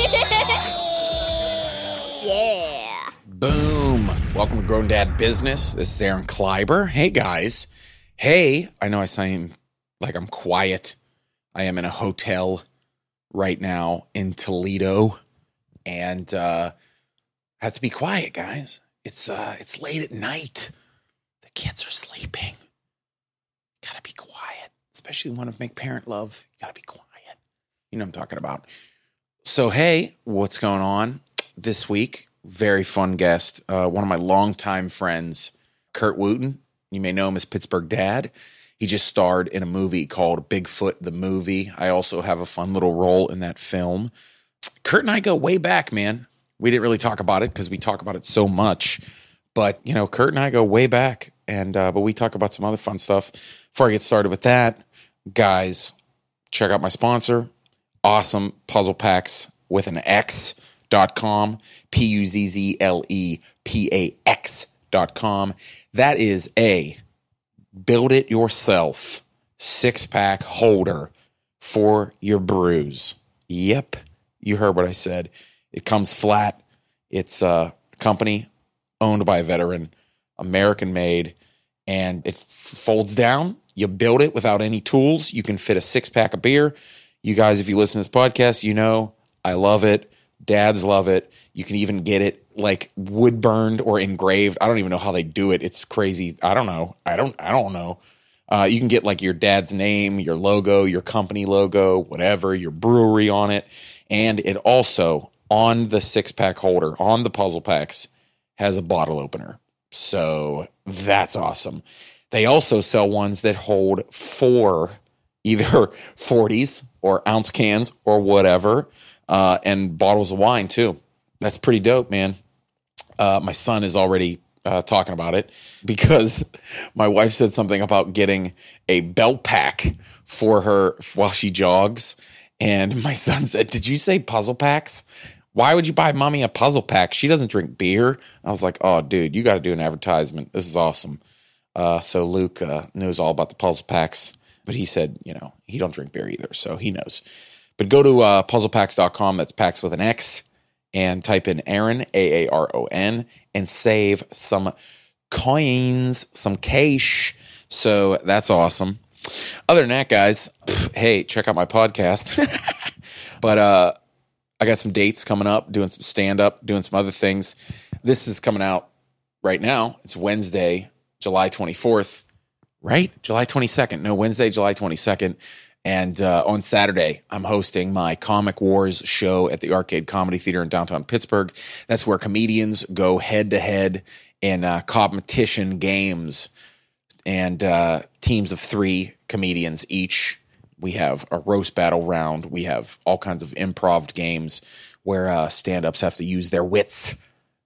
yeah. Boom. Welcome to Grown Dad Business. This is Aaron Kleiber. Hey, guys. Hey, I know I sound like I'm quiet. I am in a hotel right now in Toledo and uh have to be quiet, guys. It's uh it's late at night. The kids are sleeping. Gotta be quiet, especially when I make parent love. Gotta be quiet. You know I'm talking about. So hey, what's going on this week? Very fun guest, uh, one of my longtime friends, Curt Wootton. You may know him as Pittsburgh Dad. He just starred in a movie called Bigfoot the Movie. I also have a fun little role in that film. Curt and I go way back, man. We didn't really talk about it because we talk about it so much. But, you know, Curt and I go way back. And, uh, but we talk about some other fun stuff. Before I get started with that, guys, check out my sponsor, Awesome Puzzle Packs with an X dot com, P U Z Z L E P A X dot com. That is a build it yourself six pack holder for your brews. Yep, you heard what I said. It comes flat. It's a company owned by a veteran, American made, and it folds down. You build it without any tools. You can fit a six pack of beer. You guys, if you listen to this podcast, you know I love it. Dads love it. You can even get it like wood burned or engraved. I don't even know how they do it. It's crazy. I don't know. I don't. I don't know. Uh, you can get like your dad's name, your logo, your company logo, whatever, your brewery on it, and it also on the six pack holder on the puzzle packs has a bottle opener. So that's awesome. They also sell ones that hold four either 40s or ounce cans or whatever, uh, and bottles of wine too. That's pretty dope, man. Uh, my son is already uh, talking about it because my wife said something about getting a belt pack for her while she jogs. And my son said, Did you say puzzle packs? Why would you buy mommy a puzzle pack? She doesn't drink beer. I was like, Oh, dude, you got to do an advertisement. This is awesome. Uh, so Luke uh, knows all about the puzzle packs, but he said, you know, he don't drink beer either, so he knows. But go to uh, puzzlepax.com. That's packs with an X and type in Aaron, A A R O N, and save some coins, some cash. So that's awesome. Other than that, guys, pff, hey, check out my podcast. but uh, I got some dates coming up, doing some stand up, doing some other things. This is coming out right now. It's Wednesday, July 24th, right? July 22nd. No, Wednesday, July 22nd. And uh, on Saturday, I'm hosting my Comic Wars show at the Arcade Comedy Theater in downtown Pittsburgh. That's where comedians go head to head in uh, competition games and uh, teams of three comedians each. We have a roast battle round. We have all kinds of improv games where uh, stand ups have to use their wits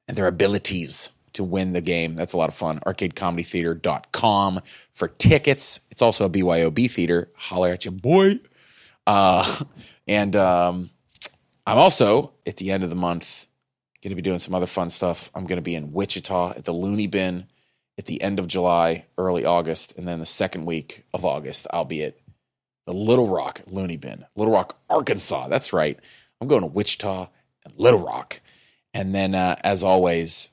and their abilities to win the game. That's a lot of fun. ArcadeComedyTheater.com for tickets. It's also a BYOB theater. Holler at you, boy. Uh, and um, I'm also at the end of the month going to be doing some other fun stuff. I'm going to be in Wichita at the Loony Bin at the end of July, early August, and then the second week of August, I'll be at the Little Rock Loony Bin, Little Rock, Arkansas. That's right. I'm going to Wichita and Little Rock. And then, uh, as always,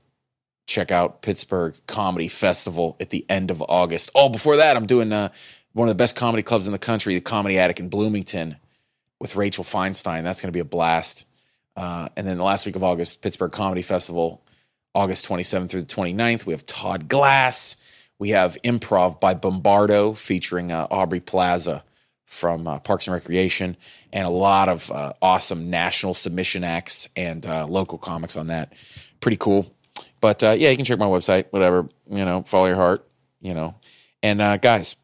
check out Pittsburgh Comedy Festival at the end of August. Oh, before that, I'm doing uh, one of the best comedy clubs in the country, the Comedy Attic in Bloomington, with Rachel Feinstein. That's going to be a blast. Uh, and then the last week of August, Pittsburgh Comedy Festival, August 27th through the 29th. We have Todd Glass. We have Improv by Bombardo featuring uh, Aubrey Plaza from uh, Parks and Recreation, and a lot of uh, awesome national submission acts and uh, local comics on that. Pretty cool. But uh, yeah, you can check my website, whatever, you know, follow your heart, you know. And uh, guys,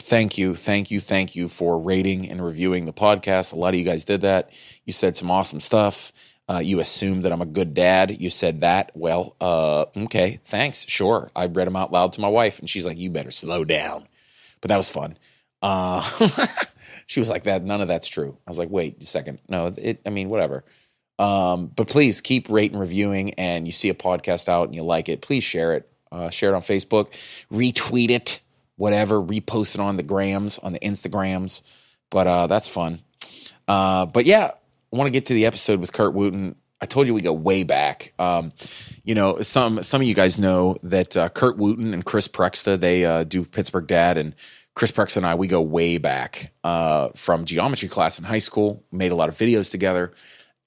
thank you, thank you, thank you for rating and reviewing the podcast. A lot of you guys did that. You said some awesome stuff. Uh, you assumed that I'm a good dad. You said that. Well, uh, okay, thanks. Sure. I read them out loud to my wife, and she's like, "You better slow down." But that was fun. Uh, she was like, "That none of that's true." I was like, "Wait a second. No, it. I mean, whatever." Um, but please keep rating, reviewing, and you see a podcast out and you like it, please share it. Uh, share it on Facebook, retweet it, whatever, repost it on the grams, on the Instagrams. But uh, that's fun. Uh, but yeah, I want to get to the episode with Curt Wootton. I told you we go way back. Um, you know, some some of you guys know that uh, Curt Wootton and Chris Preksta they uh, do Pittsburgh Dad, and Chris Preksta and I we go way back uh, from geometry class in high school. Made a lot of videos together,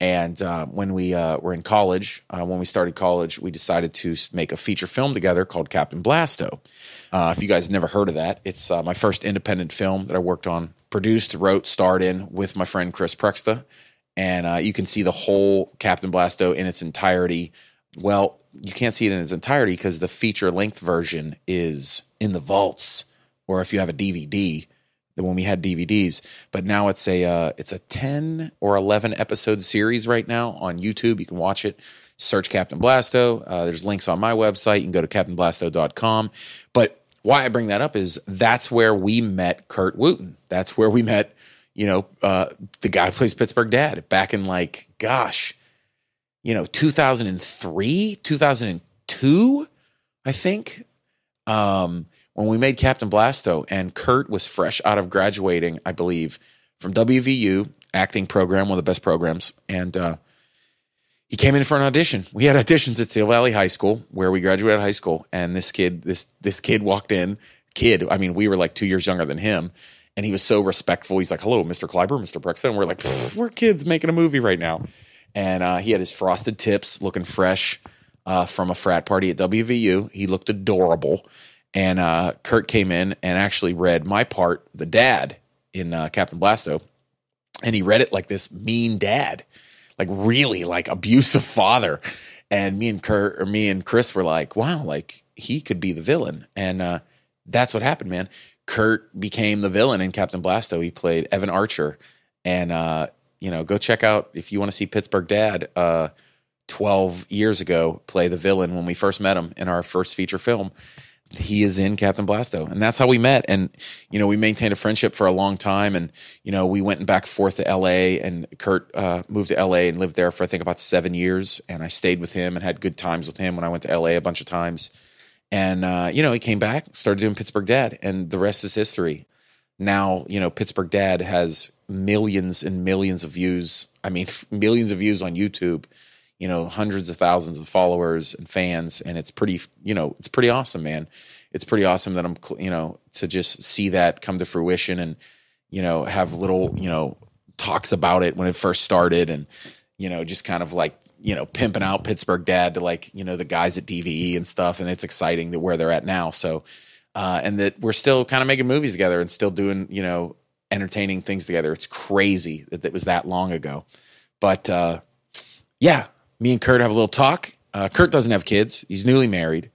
and uh, when we uh, were in college, uh, when we started college, we decided to make a feature film together called Captain Blasto. Uh, if you guys never heard of that, it's uh, my first independent film that I worked on, produced, wrote, starred in with my friend Chris Preksta and uh, you can see the whole Captain Blasto in its entirety. Well, you can't see it in its entirety because the feature length version is in the vaults, or if you have a DVD, then when we had DVDs. But now it's a uh, it's a ten or eleven episode series right now on YouTube. You can watch it. Search Captain Blasto. Uh, there's links on my website. You can go to captainblasto.com. But why I bring that up is that's where we met Curt Wootton. That's where we met you know, uh, the guy plays Pittsburgh Dad back in like, gosh, you know, 2003, 2002, I think, um, when we made Captain Blasto, and Curt was fresh out of graduating, I believe, from WVU acting program, one of the best programs, and uh, he came in for an audition. We had auditions at Steel Valley High School, where we graduated high school, and this kid, this this kid walked in. Kid, I mean, we were like two years younger than him and he was so respectful. He's like, "Hello, Mr. Kleiber, Mr. Prexton." And we're like, "We're kids making a movie right now." And uh, he had his frosted tips, looking fresh uh, from a frat party at WVU. He looked adorable. And uh, Curt came in and actually read my part, the dad in uh, Captain Blasto, and he read it like this mean dad, like really like abusive father. And me and Curt or me and Chris were like, "Wow, like he could be the villain." And uh, that's what happened, man. Curt became the villain in Captain Blasto. He played Evan Archer, and uh, you know, go check out if you want to see Pittsburgh Dad. Uh, Twelve years ago, play the villain when we first met him in our first feature film. He is in Captain Blasto, and that's how we met. And you know, we maintained a friendship for a long time. And you know, we went back and forth to L.A. And Curt uh, moved to L.A. and lived there for I think about seven years. And I stayed with him and had good times with him when I went to L.A. a bunch of times and, uh, you know, he came back, started doing Pittsburgh Dad, and the rest is history. Now, you know, Pittsburgh Dad has millions and millions of views. I mean, millions of views on YouTube, you know, hundreds of thousands of followers and fans. And it's pretty, you know, it's pretty awesome, man. It's pretty awesome that I'm, you know, to just see that come to fruition and, you know, have little, you know, talks about it when it first started and, you know, just kind of like you know, pimping out Pittsburgh dad to like, you know, the guys at DVE and stuff. And it's exciting that where they're at now. So, uh, and that we're still kind of making movies together and still doing, you know, entertaining things together. It's crazy that it was that long ago. But, uh, yeah, me and Curt have a little talk. Uh, Curt doesn't have kids. He's newly married,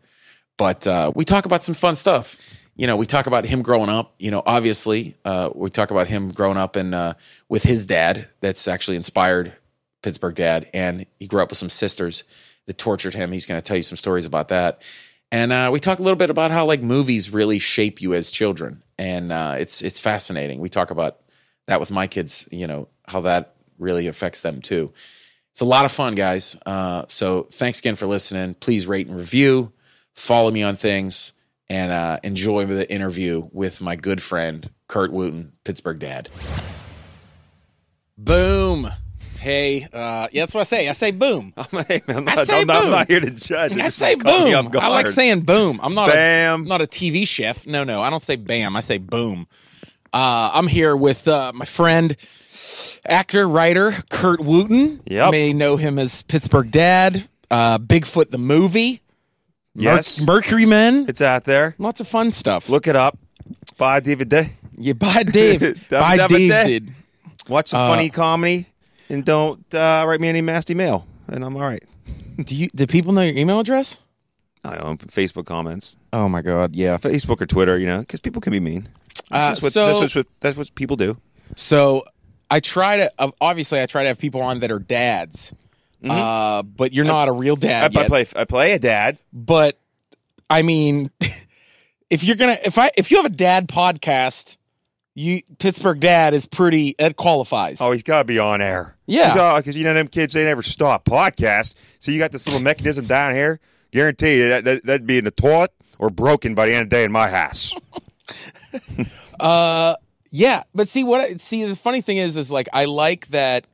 but, uh, we talk about some fun stuff. You know, we talk about him growing up, you know, obviously, uh, we talk about him growing up and, uh, with his dad that's actually inspired Pittsburgh dad, and he grew up with some sisters that tortured him. He's going to tell you some stories about that. And uh, we talk a little bit about how like movies really shape you as children, and uh, it's it's fascinating. We talk about that with my kids, you know, how that really affects them too. It's a lot of fun, guys. Uh, so thanks again for listening. Please rate and review. Follow me on things and uh, enjoy the interview with my good friend Curt Wootton, Pittsburgh dad. Boom. Hey, uh, yeah, that's what I say. I say boom. I'm, hey, I'm not, I say I'm, not- I'm not here to judge. I just, say like, caught me boom. off guard. I like saying boom. I'm not Bam. A, I'm not a TV chef. No, no, I don't say bam. I say boom. Uh, I'm here with uh, my friend, actor, writer Curt Wootton. Yep. You may know him as Pittsburgh Dad, uh, Bigfoot the movie, Yes, Mercury Men. it's out there. Lots of fun stuff. Look it up. Buy DVD. you buy Dave. Dub- buy dub- Dave. dub- Did. Watch some Uh, funny comedy, and don't uh, write me any nasty mail, and I'm all right. Do you? Do people know your email address? I own Facebook comments, Oh my God, yeah. Facebook or Twitter, you know, because people can be mean. Uh, That's what, so, that's, what, that's what people do. so I try to uh, obviously I try to have people on that are dads, uh, but you're not a real Mm-hmm. I, dad I play I play a dad. but I mean, if you're gonna if I if you have a dad podcast, you Pittsburgh dad is pretty that qualifies. Oh, he's got to be on air. Yeah. because you know them kids they never stop podcast. So you got this little mechanism down here. Guarantee you that, that that'd be in the toilet or broken by the end of the day in my house. Uh, yeah, but see what I see. The funny thing is, is like I like that.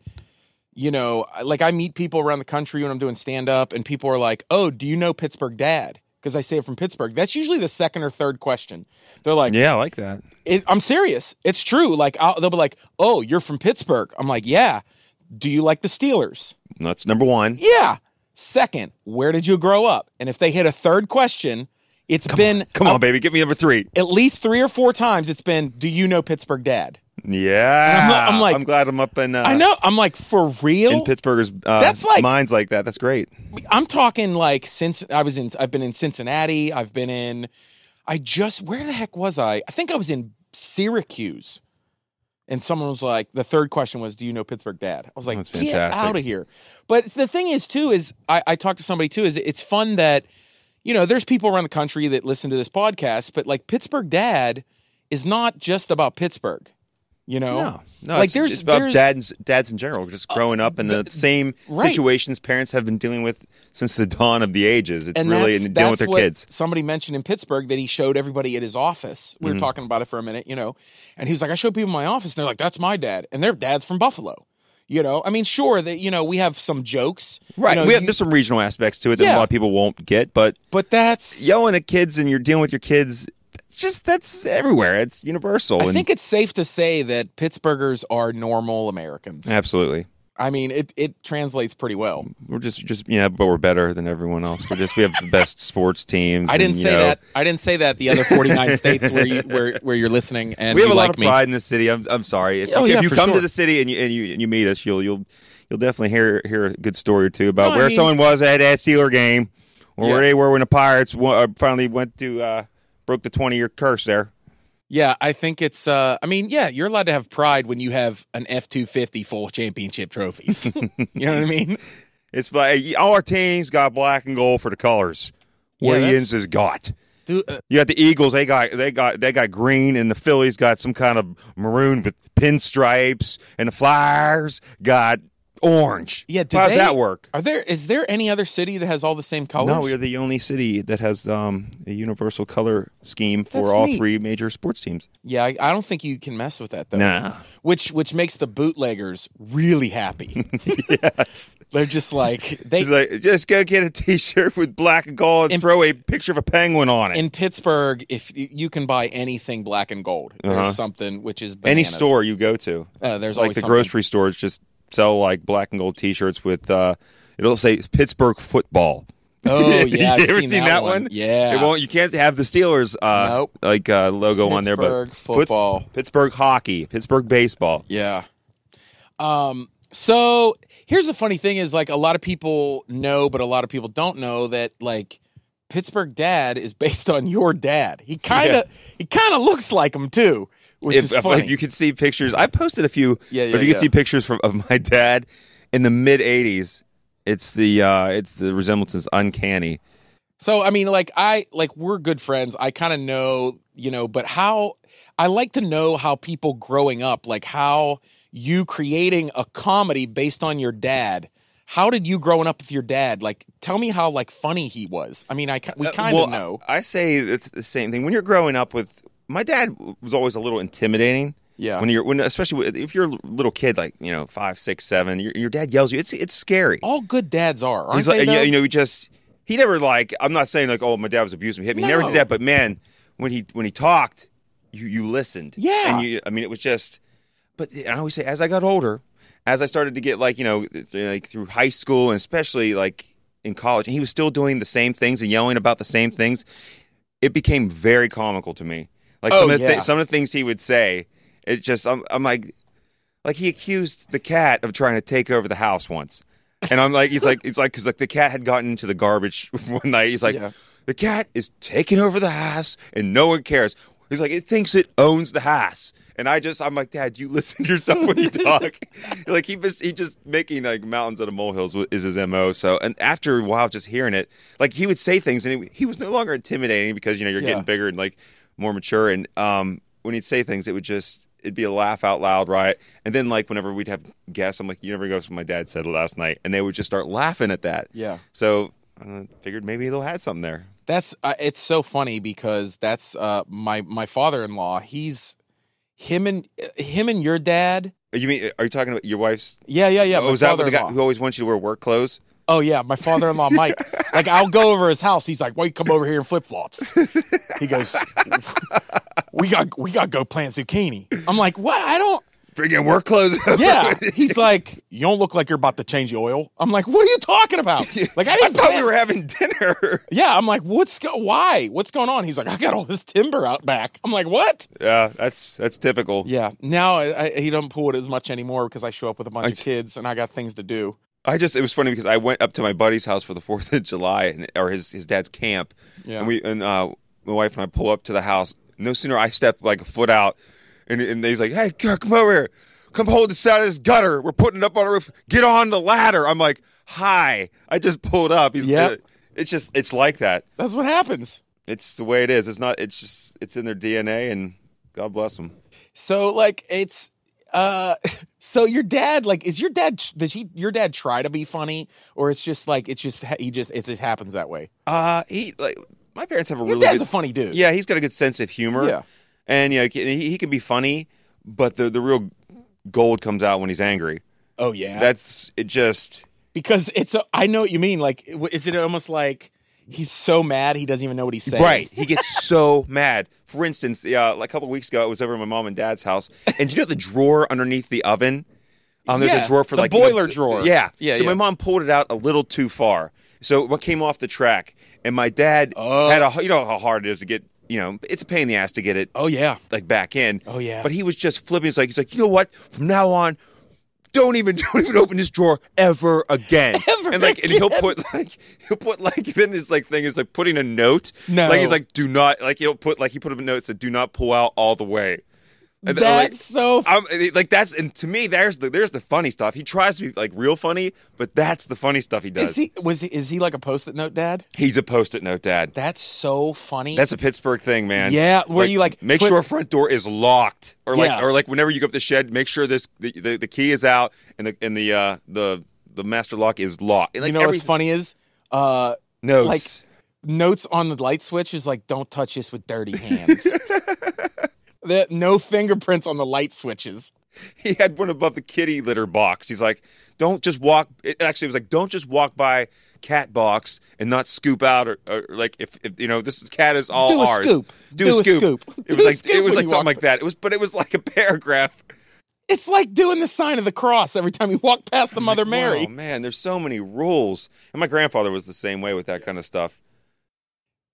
You know, like I meet people around the country when I'm doing stand up, and people are like, "Oh, do you know Pittsburgh Dad?" Because I say it from Pittsburgh. That's usually the second or third question. They're like, yeah, I like that. it, I'm serious. It's true. Like I'll, they'll be like, "Oh, you're from Pittsburgh." I'm like, "Yeah." Do you like the Steelers? That's number one. Yeah. Second, where did you grow up? And if they hit a third question, it's been Come on, baby, give me number three. at least three or four times. It's been, "Do you know Pittsburgh Dad?" Yeah, I'm I'm like- I'm glad I'm up in. Uh, I know. I'm like, for real? in Pittsburgh's uh, That's like- minds like that. That's great. I'm talking like since I was in. I've been in Cincinnati. I've been in. I just where the heck was I? I think I was in Syracuse. And someone was like, the third question was, "Do you know Pittsburgh Dad?" I was like, "Get out of here!" But the thing is, too, is I, I talked to somebody too. Is it's fun that you know there's people around the country that listen to this podcast, but like Pittsburgh Dad is not just about Pittsburgh. You know, No, no, like it's, there's it's about there's, dads, dads in general, just growing up in the, same right. situations parents have been dealing with since the dawn of the ages. It's and really that's, in dealing with their what kids. Somebody mentioned in Pittsburgh that he showed everybody at his office. We were Mm-hmm. talking about it for a minute, you know, and he was like, "I showed people in my office, and they're like, that's my dad," and their dad's from Buffalo. You know, I mean, sure that you know we have some jokes, you Right. know, we have, you- there's some regional aspects to it that Yeah. a lot of people won't get, but but that's yelling at kids and you're dealing with your kids, it's just that's everywhere. It's universal. I and think it's safe to say that Pittsburghers are normal Americans. absolutely. I mean, it it translates pretty well. We're just just yeah, but we're better than everyone else. We're just we have the best sports teams. I didn't and, say know, that. I didn't say that. The other forty nine states where you where where you're listening and We have you a lot like of me. pride in this city. I'm, I'm sorry. If, Oh, if yeah, you for come to the city and you, and you and you meet us, you'll you'll you'll definitely hear hear a good story or two about No, I where mean- someone was at that Steeler game, or Yeah. where they were when the Pirates uh, finally went to uh, broke the 20 year curse there. Yeah, I think it's. uh I mean, yeah, you're allowed to have pride when you have an F two fifty full championship trophies. you know what I mean? It's like all our teams got black and gold for the colors. Yeah, Williams has got. Dude, uh, You got the Eagles. They got they got they got green, and the Phillies got some kind of maroon with pinstripes, and the Flyers got orange. yeah. Do How does they- that work? Are there? Is there any other city that has all the same colors? No, we are the only city that has um, a universal color scheme for That's all neat. three major sports teams. yeah, I, I don't think you can mess with that though. Nah. Which which makes the bootleggers really happy. yes. They're just like they He's like, just go get a T-shirt with black and gold and In- throw a picture of a penguin on it. in Pittsburgh. If y- you can buy anything black and gold, Uh-huh. there's something which is Any bananas. store you go to, Uh, there's like always the something. grocery stores, just sell like black and gold T-shirts with. Uh, it'll say Pittsburgh football. Oh yeah, I've you ever seen, seen that one? Yeah, It won't. You can't have the Steelers uh, Nope. like uh, logo on there, but Pittsburgh foot- football. Pittsburgh hockey, Pittsburgh baseball. Yeah. Um. So here's the funny thing: is like a lot of people know, but a lot of people don't know that like Pittsburgh Dad is based on your dad. He kind of he kind of looks like him too, which if, is funny. if you could see pictures, I posted a few. Yeah, but if you yeah. could see pictures from of my dad in the mid '80s, it's the uh, it's the resemblance is uncanny. So I mean, like I like we're good friends. I kind of know, you know, but how I like to know how people growing up, like how you creating a comedy based on your dad. How did you growing up with your dad? Like, tell me how like funny he was. I mean, I ki- we Uh, kind well, of know. I say it's the same thing. When you're growing up with my dad, was always a little intimidating. Yeah. When you're when especially if you're a little kid like you know five six seven, your, your dad yells you. It's it's scary. All good dads are, aren't He's like, you know, you know, he just he never like. I'm not saying like, oh, my dad was abusive, hit me. He never did that. But man, when he when he talked, you you listened. Yeah. and you. I mean, it was just. But I always say, as I got older, as I started to get like you know like through high school and especially like in college, and he was still doing the same things and yelling about the same things. It became very comical to me. Like Oh, some of the yeah. some of the things he would say, it just I'm, I'm like, like he accused the cat of trying to take over the house once. And I'm like, he's like, it's like, because like the cat had gotten into the garbage one night. He's like, Yeah. the cat is taking over the house and no one cares. He's like, it thinks it owns the house. And I just, I'm like, Dad, you listen to yourself when you talk. like he just, he just making like mountains out of molehills is his mo. So, and after a while, just hearing it, like he would say things, and he, he was no longer intimidating because you know you're Yeah. getting bigger and like more mature. And um, when he'd say things, it would just, it'd be a laugh out loud, right? And then like whenever we'd have guests, I'm like, you never goes what my dad said last night, and they would just start laughing at that. Yeah. So I figured maybe they'll had something there. That's uh, it's so funny because that's uh my my father-in-law. He's him and him and your dad. You mean? Are you talking about your wife's? Yeah, yeah, yeah. oh, is that the guy who always wants you to wear work clothes? Oh yeah, my father-in-law Mike. like I'll go over his house. He's like, "Why you come over here in flip-flops?" He goes, "We got we got to go plant zucchini." I'm like, "What? I don't." Bring in work clothes. Yeah, he's like, "You don't look like you're about to change the oil." I'm like, "What are you talking about?" Like I I thought we were having dinner. yeah, I'm like, "What's go- why? What's going on?" He's like, "I got all this timber out back." I'm like, "What?" yeah, that's that's typical. Yeah. Now I, I, he doesn't pull it as much anymore because I show up with a bunch of kids and I got things to do. I just it was funny because I went up to my buddy's house for the Fourth of July and, or his his dad's camp, Yeah. and we and uh, my wife and I pull up to the house. No sooner I step like a foot out, and, and he's like, "Hey, girl, come over here, come hold this out of this gutter. We're putting it up on the roof. Get on the ladder." I'm like, "Hi." I just pulled up. He's Yep. uh, It's just it's like that. That's what happens. It's the way it is. It's not. It's just it's in their DNA, and God bless them. So like it's uh so your dad like is your dad does he your dad try to be funny or it's just like it's just he just it just happens that way. Uh, he like my parents have a Your really dad's good, a funny dude. Yeah, he's got a good sense of humor. Yeah. and yeah, he, he can be funny, but the the real gold comes out when he's angry. Oh yeah. That's it. Just because it's a, I know what you mean like is it almost like he's so mad he doesn't even know what he's saying. right. He gets so mad. For instance, uh, like a couple weeks ago, I was over at my mom and dad's house, and you know the drawer underneath the oven. Um, there's Yeah, a drawer for the like you know, boiler drawer. Yeah, Yeah, So yeah. my mom pulled it out a little too far, so what came off the track, and my dad Oh. had a you know how hard it is to get. You know, it's a pain in the ass to get it Oh yeah. like back in. Oh, yeah. But he was just flipping. It's like he's like, you know what? From now on, don't even don't even open this drawer ever again. Ever and like and he'll put like he'll put like then this like thing is like putting a note. No. Like he's like, do not like he'll put like he put up a note that said do not pull out all the way. And like, That's so I'm, like that's and to me there's the there's the funny stuff. He tries to be like real funny, but that's the funny stuff he does. Is he was he, is he like a post-it note dad? He's a post-it note dad. That's so funny. That's a Pittsburgh thing, man. Yeah, where you, like, make put- sure front door is locked, or like, Yeah. or like whenever you go up the shed, make sure this the, the, the key is out and the and the uh the the master lock is locked. Like you know what's funny is uh Notes. notes on the light switch is like don't touch this with dirty hands. the, no fingerprints on the light switches. he had one above the kitty litter box. He's like, don't just walk. It actually was like, don't just walk by cat box and not scoop out or, or like if, if you know this cat is all Do a ours. scoop. Do, Do a scoop. scoop. It Do was a like scoop it was like something like that. It was, but it was like a paragraph. It's like doing the sign of the cross every time you walk past the Mother Mary. Oh man, there's so many rules. And my grandfather was the same way with that kind of stuff.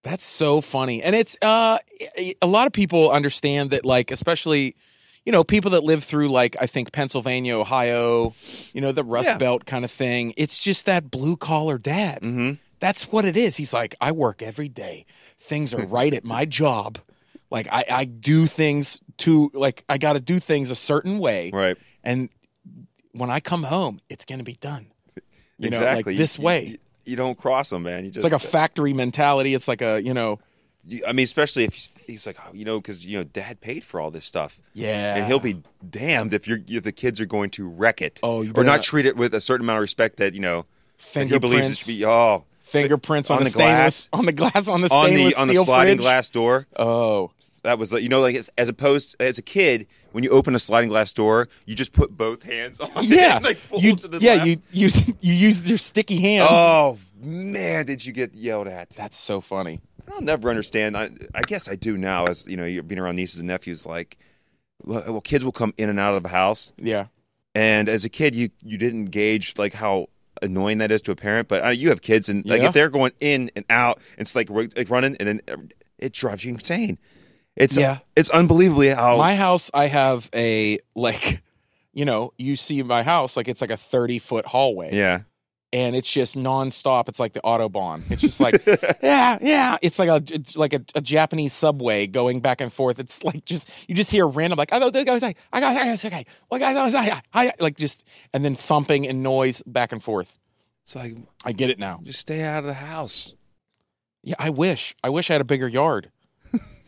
That's so funny. And it's uh a lot of people understand that like especially you know people that live through like I think Pennsylvania, Ohio, you know the Rust Yeah. Belt kind of thing. It's just that blue collar dad. Mm-hmm. That's what it is. He's like I work every day. Things are right at my job. Like I I do things to like I got to do things a certain way Right. and when I come home it's going to be done. You know, exactly. like this way. You, don't cross them, man. You just it's like a uh, factory mentality. It's like a, you know, I mean, especially if he's, like, oh, you know, because you know, Dad paid for all this stuff, yeah. and he'll be damned if you're if the kids are going to wreck it, Oh, or not not- treat it with a certain amount of respect that you know that he believes it should be. Oh, fingerprints on, on the, the glass. on the glass on the on stainless the on the sliding fridge. glass door. Oh, That was, you know, like as, as opposed as a kid, when you open a sliding glass door, you just put both hands on it yeah. and, like you, to the yeah, left. you you you use your sticky hands. Oh man, did you get yelled at? That's so funny. I'll never understand. I, I guess I do now, as you know, you're being around nieces and nephews. Like, well, well, kids will come in and out of the house, Yeah. and as a kid, you you didn't gauge like how annoying that is to a parent. But uh, you have kids, and like Yeah. if they're going in and out, it's like, like running, and then it drives you insane. It's Yeah. it's unbelievably how My house, I have a like, you know, you see my house like it's like a thirty foot hallway. yeah and it's just nonstop. It's like the autobahn. It's just like, yeah, yeah. It's like a it's like a, a Japanese subway going back and forth. It's like just you just hear random like I got I got I got I got okay, I got I got like just and then thumping and noise back and forth. It's like I get it now. just stay out of the house. Yeah, I wish. I wish I had a bigger yard.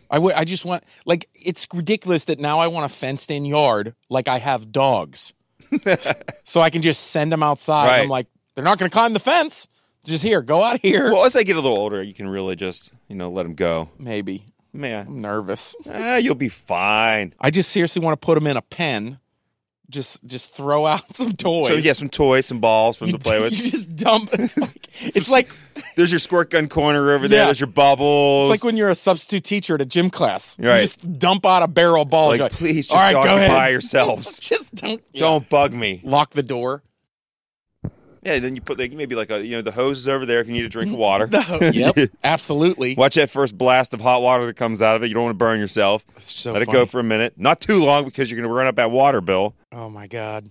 I w- I just want like it's ridiculous that now I want a fenced in yard like I have dogs. so I can just send them outside. Right. I'm like, they're not going to climb the fence. Just here, go out here. Well, as they get a little older, you can really just you know let them go. Maybe. Man, I'm nervous. ah, you'll be fine. I just seriously want to put them in a pen. Just just throw out some toys. So yeah, some toys, some balls for them you, to play with. You just dump. It's like it's like There's your squirt gun corner over there. Yeah. There's your bubbles. it's like when you're a substitute teacher at a gym class. Right. You just dump out a barrel of balls. Like, You're please just All right, go ahead. yourselves. just don't yeah. Don't bug me. lock the door. Yeah, then you put like maybe like a you know the hose is over there if you need a drink of water. yep, absolutely. Watch that first blast of hot water that comes out of it. You don't want to burn yourself. So Let it go for a minute. Not too long because you're going to run up that water bill. Oh my god,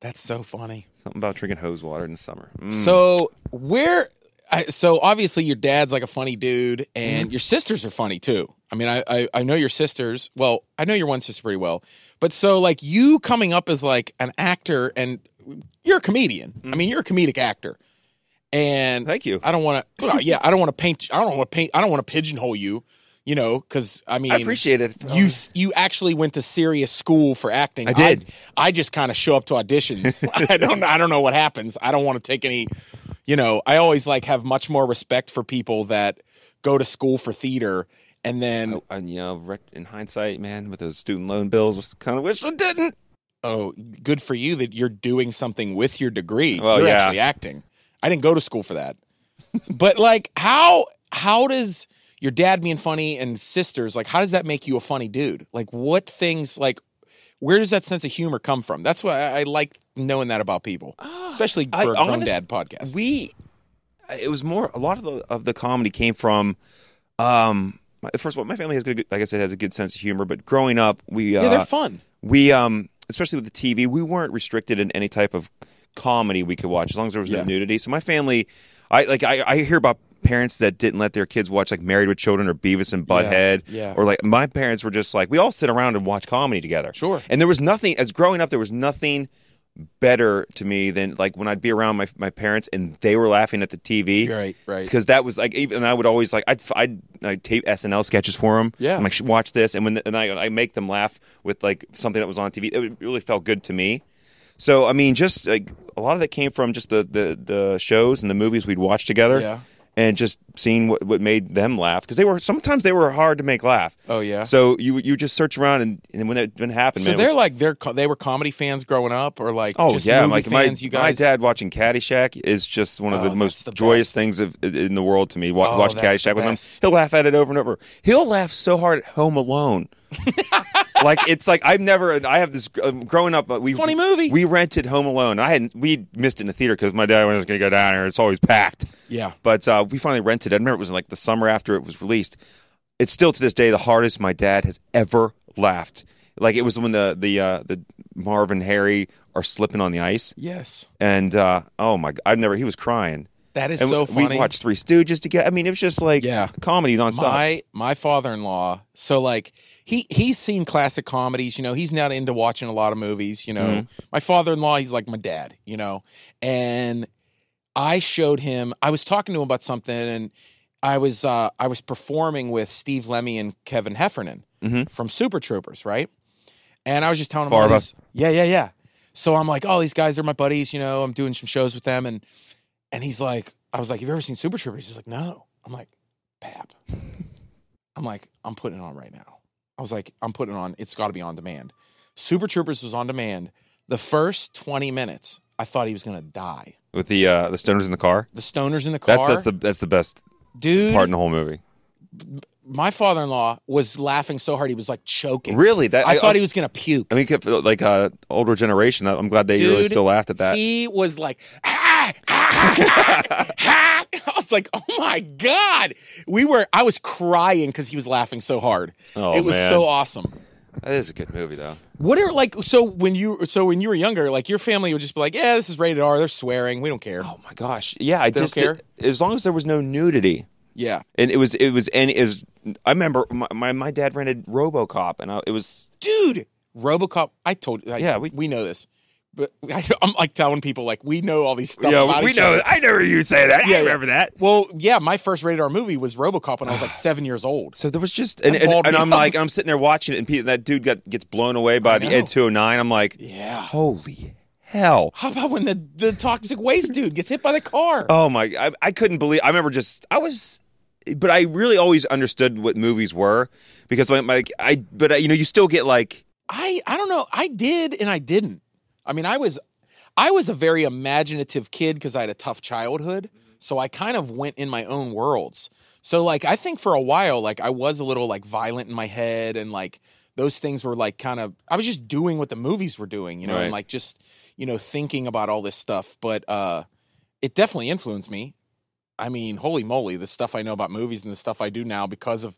that's so funny. Something about drinking hose water in the summer. Mm. So where? I, so obviously your dad's like a funny dude, and your sisters are funny too. I mean, I, I I know your sisters. Well, I know your one sister pretty well, but so like you coming up as like an actor, and you're a comedian. I mm. mean, you're a comedic actor, and. Thank you. I don't want to. Well, yeah, I don't want to paint. I don't want to paint. I don't want to pigeonhole you. You know, because I mean, I appreciate it. you you actually went to serious school for acting. I did. I, I just kind of show up to auditions. I don't I don't know what happens. I don't want to take any. You know, I always like have much more respect for people that go to school for theater and then oh, And, you know, rec- in hindsight, man, with those student loan bills, kind of wish I didn't. Oh, good for you that you're doing something with your degree. Well, you're yeah. actually acting. I didn't go to school for that. but like, how how does your dad being funny and sisters like how does that make you a funny dude? Like, what things like where does that sense of humor come from? That's why I, I like knowing that about people, especially for I a grown honest- dad podcast. We, it was more. A lot of the of the comedy came from. Um, first of all, my family has good, like I said, has a good sense of humor. But growing up, we uh, yeah, they're fun. we um, especially with the TV, we weren't restricted in any type of comedy we could watch as long as there was Yeah. no nudity. So my family, I like I, I hear about parents that didn't let their kids watch like Married with Children or Beavis and Butthead, yeah. or like my parents were just like we all sit around and watch comedy together. Sure. And there was nothing as growing up. There was nothing better to me than like when I'd be around my my parents and they were laughing at the TV. Right, right. Because that was like, even I would always like, I'd, I'd, I'd tape SNL sketches for them. Yeah. I'm like, watch this, and when and I, I make them laugh with like something that was on TV. It really felt good to me. So I mean, just like a lot of that came from just the the, the shows and the movies we'd watch together. Yeah. And just seeing what, what made them laugh because they were sometimes they were hard to make laugh. Oh yeah. So you you just search around and, and when it when it happened, So man, they're was- like they're they were comedy fans growing up, or like Oh just yeah, like my fans. you my dad watching Caddyshack is just one of Oh, the most the joyous things of, in the world to me. Wa- Oh, watch Caddyshack with him. He'll laugh at it over and over. He'll laugh so hard at Home Alone. like it's like I've never. I have this um, growing up. uh, We Funny movie. We rented Home Alone. I hadn't. We missed it in the theater because my dad was going to go down there. It's always packed. Yeah. But uh, we finally rented it. I remember it was like the summer after it was released. It's still to this day the hardest my dad has ever laughed. Like it was when the the uh, the Marv and Harry are slipping on the ice, Yes, and uh, oh my! god, I've never. He was crying. That is And so funny. we watched Three Stooges together. I mean, it was just like Yeah. comedy nonstop. my my father in law. So like he he's seen classic comedies. You know, he's not into watching a lot of movies. You know, Mm-hmm. my father in law. He's like my dad. You know, and I showed him. I was talking to him about something, and I was uh, I was performing with Steve Lemme and Kevin Heffernan Mhm. from Super Troopers, right? And I was just telling him, Far all of these- yeah, yeah, yeah. So I'm like, oh, these guys are my buddies. You know, I'm doing some shows with them, and and he's like, I was like, have you ever seen Super Troopers? He's like, no. I'm like, Pap. I'm like, I'm putting it on right now. I was like, I'm putting it on. It's got to be on demand. Super Troopers was on demand. The first 20 minutes, I thought he was going to die. with the uh, the stoners in the car. The stoners in the car. That's that's the that's the best dude. part in the whole movie. my father-in-law was laughing so hard he was like choking. Really, that I, thought he was going to puke. I mean, like uh, older generation. I'm glad they really still laughed at that. He was like, "Ah, ah, ah, ah." I was like, oh my god. We were. I was crying because he was laughing so hard. Oh, it was man. so awesome. That is a good movie though. What are like so when you so when you were younger, like your family would just be like, yeah, this is rated R. They're swearing. We don't care. Oh my gosh. Yeah, I don't just care? as long as there was no nudity. Yeah, And it was it was and it was I remember my my, my dad rented RoboCop and I, it was dude. RoboCop. I told. I, Yeah, we- we know this, but I, I'm like telling people like we know all these stuff. yeah we know other. I never you say that. Yeah, I remember that. Well, yeah, my first rated R movie was RoboCop when I was like seven years old. So there was just and, That and, and I'm like I'm sitting there watching it and Pete, that dude got gets blown away by I the know. Ed 209. I'm like, Yeah. holy hell. How about when the the toxic waste dude gets hit by the car? Oh my! I, I couldn't believe. I remember just I was, but I really always understood what movies were because like, like I, but I, you know, you still get like I I don't know. I did and I didn't. I mean, I was I was a very imaginative kid because I had a tough childhood. So I kind of went in my own worlds. So like I think for a while, like I was a little like violent in my head and like those things were like kind of I was just doing what the movies were doing, you know, and like just, you know, thinking about all this stuff. But uh it definitely influenced me. I mean, holy moly, the stuff I know about movies and the stuff I do now because of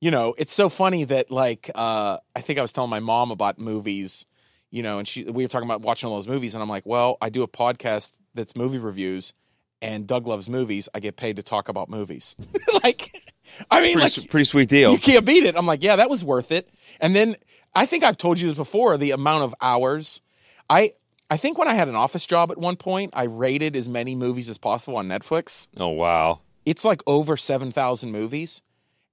you know, it's so funny that like uh I think I was telling my mom about movies, you know, and she we were talking about watching all those movies and I'm like, "Well, I do a podcast that's movie reviews and Doug loves movies. I get paid to talk about movies." like I mean, pretty, like pretty sweet deal. you can't beat it. I'm like, yeah, that was worth it. And then I think I've told you this before, the amount of hours. I I think when I had an office job at one point, I rated as many movies as possible on Netflix. oh wow! It's like over 7,000 movies.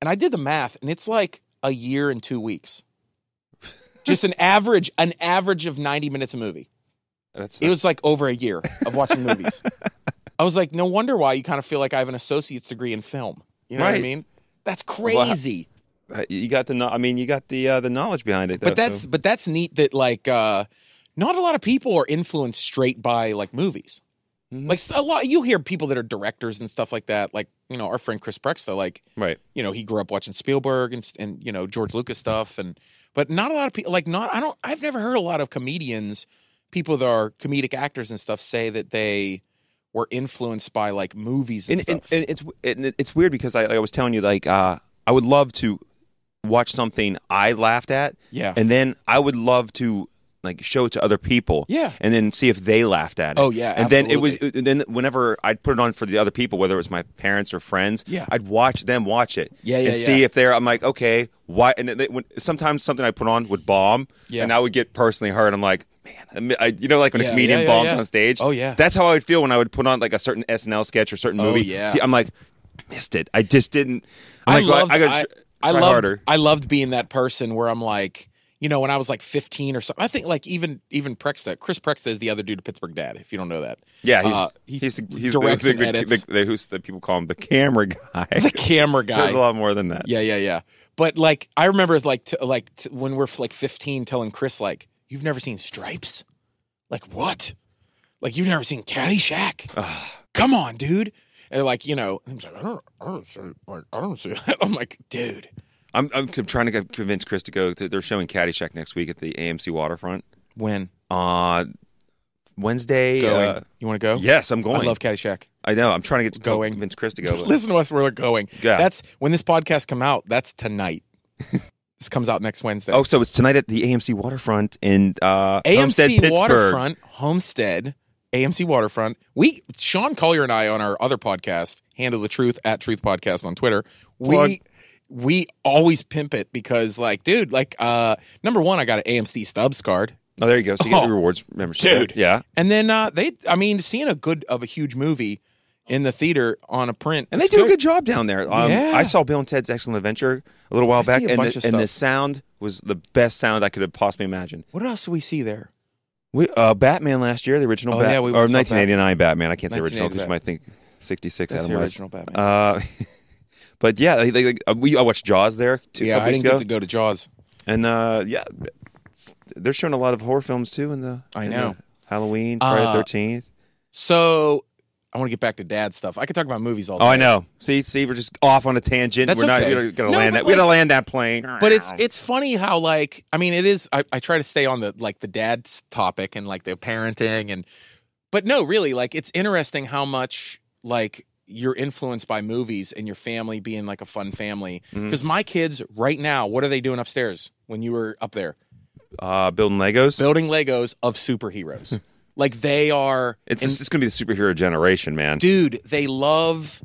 And I did the math and it's like a year and 2 weeks. Just an average an average of 90 minutes a movie. That's It was like over a year of watching movies. I was like, no wonder why you kind of feel like I have an associate's degree in film. You know what I mean? That's crazy. Uh, you got the. I mean, you got the uh, the knowledge behind it. Though, but that's so- but that's neat that like uh not a lot of people are influenced straight by like movies Mhm. like a lot you hear people that are directors and stuff like that like you know our friend chris preksta like right. you know he grew up watching spielberg and, and you know george lucas stuff and but not a lot of people like not i don't i've never heard a lot of comedians people that are comedic actors and stuff say that they were influenced by like movies and, And, and, stuff. and it's and it's weird because I, I was telling you like uh, I would love to watch something I laughed at, yeah. and then I would love to like show it to other people. yeah and then see if they laughed at it. Oh, yeah, and then it was. And then whenever I'd put it on for the other people, whether it was my parents or friends, Yeah. I'd watch them watch it. Yeah, yeah, and see if they're. I'm like, okay, why? And then when, sometimes something I put on would bomb, Yeah. and I would get personally hurt. I'm like, man, I, you know, like when Yeah, a comedian yeah, yeah, bombs yeah. on stage. Oh, yeah. that's how I would feel when I would put on like a certain SNL sketch or certain Oh, movie. yeah. I'm like, missed it. I just didn't. I'm I like, well, loved, I gotta I, tr- I loved, harder. I loved being that person where I'm like, you know, when I was like 15 or something. I think like even even Preksta, Chris Preksta is the other dude, to Pittsburgh Dad. If you don't know that, Yeah, he's Uh, he he's he's directs the, and edits. the, the, who's the people call him the camera guy. the camera guy. There's a lot more than that. Yeah, yeah, yeah. But like, I remember like t- like t- when we're like 15, telling Chris like, "You've never seen Stripes? Like what? Like you've never seen Caddyshack? Come on, dude!" And like, you know, he's like, "I don't, I don't see, like, I don't see." I'm like, dude. I'm, I'm trying to convince Chris to go. To, they're showing Caddyshack next week at the AMC Waterfront. When Uh, Wednesday. going? Uh, you want to go? yes, I'm going. I love Caddyshack. I know. I'm trying to get Going. convince Chris to go. but- Listen to us. We're going. Yeah. That's when this podcast come out. That's tonight. this comes out next Wednesday. oh, so it's tonight at the AMC Waterfront in uh, Homestead, AMC Pittsburgh. Waterfront, Homestead, AMC Waterfront. We Sean Collier and I on our other podcast, Handle the Truth at Truth Podcast on Twitter. Plug. We we always pimp it because like, dude, like uh number one, I got an AMC Stubs card. Oh, there you go. So you get Oh, the rewards membership. dude. Yeah. And then uh they I mean, seeing a good of a huge movie in the theater on a print. And they do a good job down there. Um, Yeah. I saw Bill and Ted's Excellent Adventure a little while I back, and, the, and the sound was the best sound I could have possibly imagined. What else do we see there? We, uh, Batman last year, the original Oh, Bat- yeah, we or went 1989 Batman. I can't say original because you 1989 might think 66 That's Adam the West. original Batman. Uh, but yeah, they, they, uh, we I watched Jaws there two yeah, I didn't ago, get to go to Jaws. and uh, yeah, they're showing a lot of horror films too in the. I in know. the Halloween, Friday Uh, the Thirteenth. So I want to get back to dad stuff. I could talk about movies all day. Oh, I know. See, see, we're just off on a tangent. That's we're not okay. we're gonna No, land that. We're gonna land that plane. but it's it's funny how like I mean it is I, I try to stay on the like the dad's topic and like the parenting and but no really like it's interesting how much like you're influenced by movies and your family being like a fun family. Mm-hmm. Because my kids right now, what are they doing upstairs when you were up there? Uh, building Legos. Building Legos of superheroes. like they are it's and- it's going to be the superhero generation, man. dude they love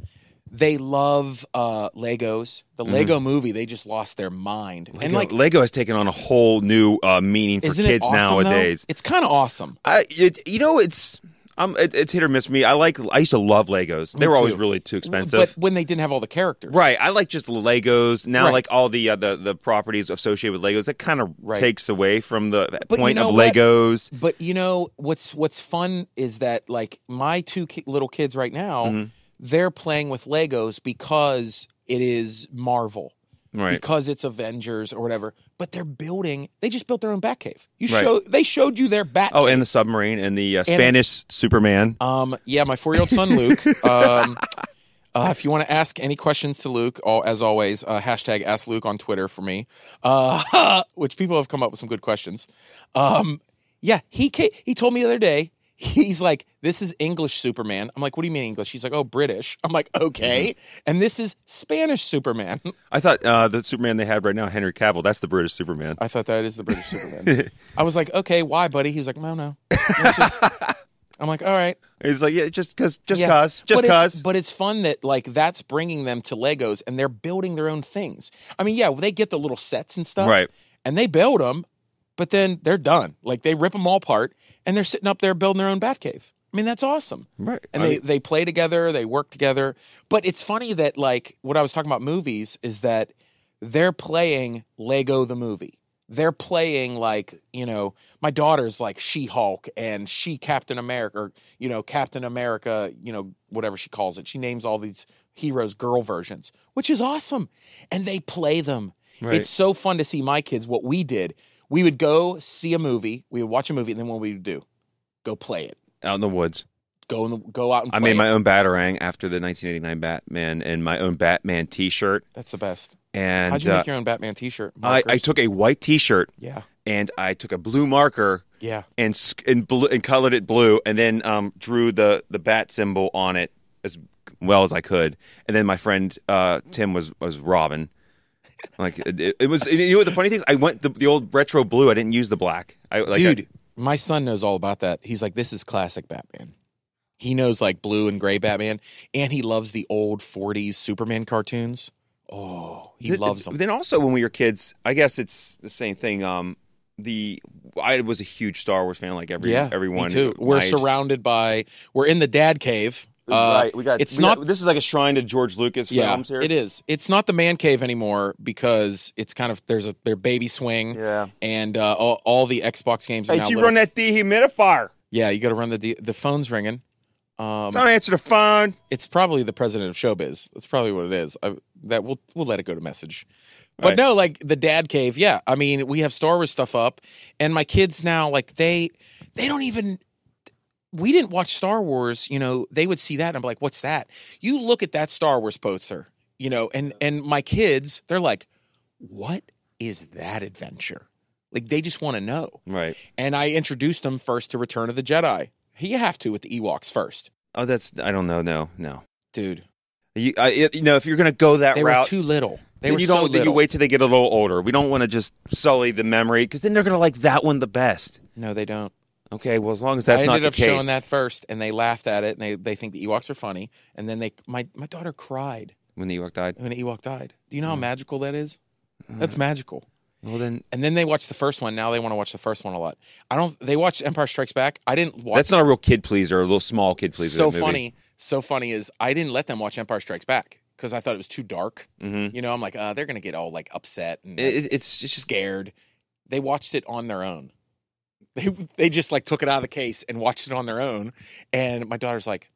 they love uh legos the lego movie they just lost their mind and Mm-hmm. Lego, like Lego has taken on a whole new uh, meaning for kids awesome, nowadays. though? it's kind of awesome I, it, you know, it's um, it, it's hit or miss for me. I like. I used to love Legos. They Me were always too. really too expensive. but when they didn't have all the characters Right, I like just Legos. Now, Right. like all the uh, the the properties associated with Legos, that kind of Right. takes away from the But you point know of what? Legos. but you know what's what's fun is that like my two ki- little kids right now Mm-hmm. they're playing with legos because it is marvel Right, because it's avengers or whatever but they're building they just built their own Batcave. you Right. show they showed you their bat Oh, cave. and the submarine and the uh, Spanish Superman. Um, yeah, my four-year-old son Luke. Um, uh, if you want to ask any questions to Luke, all, as always, uh, hashtag Ask Luke on Twitter for me. Uh, which people have come up with some good questions. Um, yeah, he ca- he told me the other day. He's like, "This is English Superman." I'm like, "What do you mean English?" He's like, "Oh, British." I'm like, "Okay." And this is Spanish Superman. I thought uh, the Superman they have right now, Henry Cavill, that's the British Superman. I thought that is the British Superman. I was like, "Okay, why, buddy?" He's like, "No, no." Just- I'm like, "All right." He's like, yeah, just because, just Yeah. cause, just but cause. But it's fun that like that's bringing them to Legos and they're building their own things. I mean, yeah, they get the little sets and stuff, Right. And they build them, but then they're done. Like they rip them all apart and they're sitting up there building their own Batcave. I mean, that's awesome. Right. And they mean- they play together, they work together. But it's funny that like what I was talking about movies is that they're playing Lego the movie. They're playing like, you know, my daughter's like She Hulk and She Captain America, or, you know, Captain America, you know, whatever she calls it. She names all these heroes girl versions, which is awesome. And they play them. Right. It's so fun to see my kids. What we did, we would go see a movie, we would watch a movie, and then what we would do, go play it. out in the woods. Go in the, go out and I made my it. own Batarang after the 1989 Batman and my own Batman T-shirt. That's the best. And How'd you uh, make your own Batman T-shirt? I, I took a white T-shirt yeah, and I took a blue marker yeah. and and, blue, and colored it blue, and then um, drew the the bat symbol on it as well as I could. And then my friend uh, Tim was was Robin. Like it, it was. You know what the funny thing is? I went the, the old retro blue. I didn't use the black. I like Dude, I- my son knows all about that. He's like, this is classic Batman. He knows like blue and gray Batman, and he loves the old '40s Superman cartoons. Oh, he Th- loves them. Then also when we were kids, I guess it's the same thing. Um, the I was a huge Star Wars fan, like every yeah, everyone. We're surrounded by. We're in the dad cave. Uh, right, we got. It's we not. got- this is like a shrine to George Lucas yeah, films here. it is. It's not the man cave anymore because it's kind of there's a their baby swing. Yeah. And uh, all, all the Xbox games. Are Hey, now did you little- run that dehumidifier? Yeah, you got to run the de- the phone's ringing. Um, Don't answer the phone. it's probably the president of showbiz. That's probably what it is. I, that we'll we'll let it go to message. But Right. no, like the dad cave. Yeah, I mean we have Star Wars stuff up, and my kids now like they they don't even. We didn't watch Star Wars. You know, they would see that and I'm like, "What's that?" You look at that Star Wars poster, you know, and and my kids, they're like, "What is that adventure?" Like they just want to know. Right. And I introduced them first to Return of the Jedi. You have to with the Ewoks first, Oh, that's. I don't know. No, no. dude. You, I, you know, if you're gonna go that They route, were too little. They were you so don't. then little. you wait till they get a little older. We don't want to just sully the memory because then they're gonna like that one the best. No, they don't. Okay, well as long as that's I not ended the up case. showing that first, and they laughed at it, and they, they think the Ewoks are funny. And then they, my my daughter cried when the Ewok died. when the Ewok died. Do you know how Mm. magical that is? That's magical. Well then, And then they watched the first one. Now they want to watch the first one a lot. I don't. They watched Empire Strikes Back. I didn't watch. that's not a real kid pleaser. A little small kid pleaser. so that movie. funny. So funny is I didn't let them watch Empire Strikes Back because I thought it was too dark. Mhm. You know, I'm like, uh, they're gonna get all like upset and It, it- it's it's just scared. They watched it on their own. They they just like took it out of the case and watched it on their own. And my daughter's like,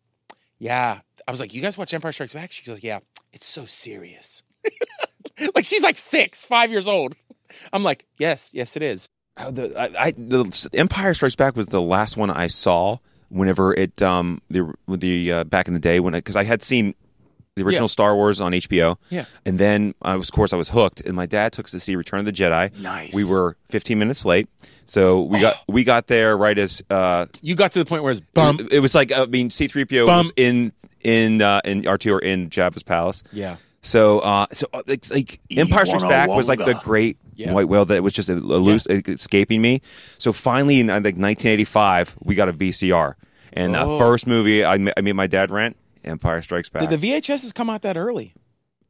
"Yeah." I was like, "You guys watch Empire Strikes Back?" She goes, "Yeah." It's so serious. like she's like six, five years old. I'm like, "Yes, yes, it is." Oh, the, I, I, the Empire Strikes Back was the last one I saw. Whenever it um the the uh, back in the day when because I had seen the original Yeah. Star Wars on HBO. Yeah. And then I was, of course, I was hooked. And my dad took us to see Return of the Jedi. Nice. We were 15 minutes late, so we got we got there right as uh, You got to the point where it's bump. It, it was like I mean, C3PO Bum. was in in uh, in R two or in Jabba's palace. Yeah. So, uh, so uh, like, like Empire Strikes Back was like the great Yeah. white whale that was just elude, escaping me. So finally, in I think 1985, we got a VCR, and Oh. the first movie I, I made my dad rent, Empire Strikes Back. Did the VHSs come out that early?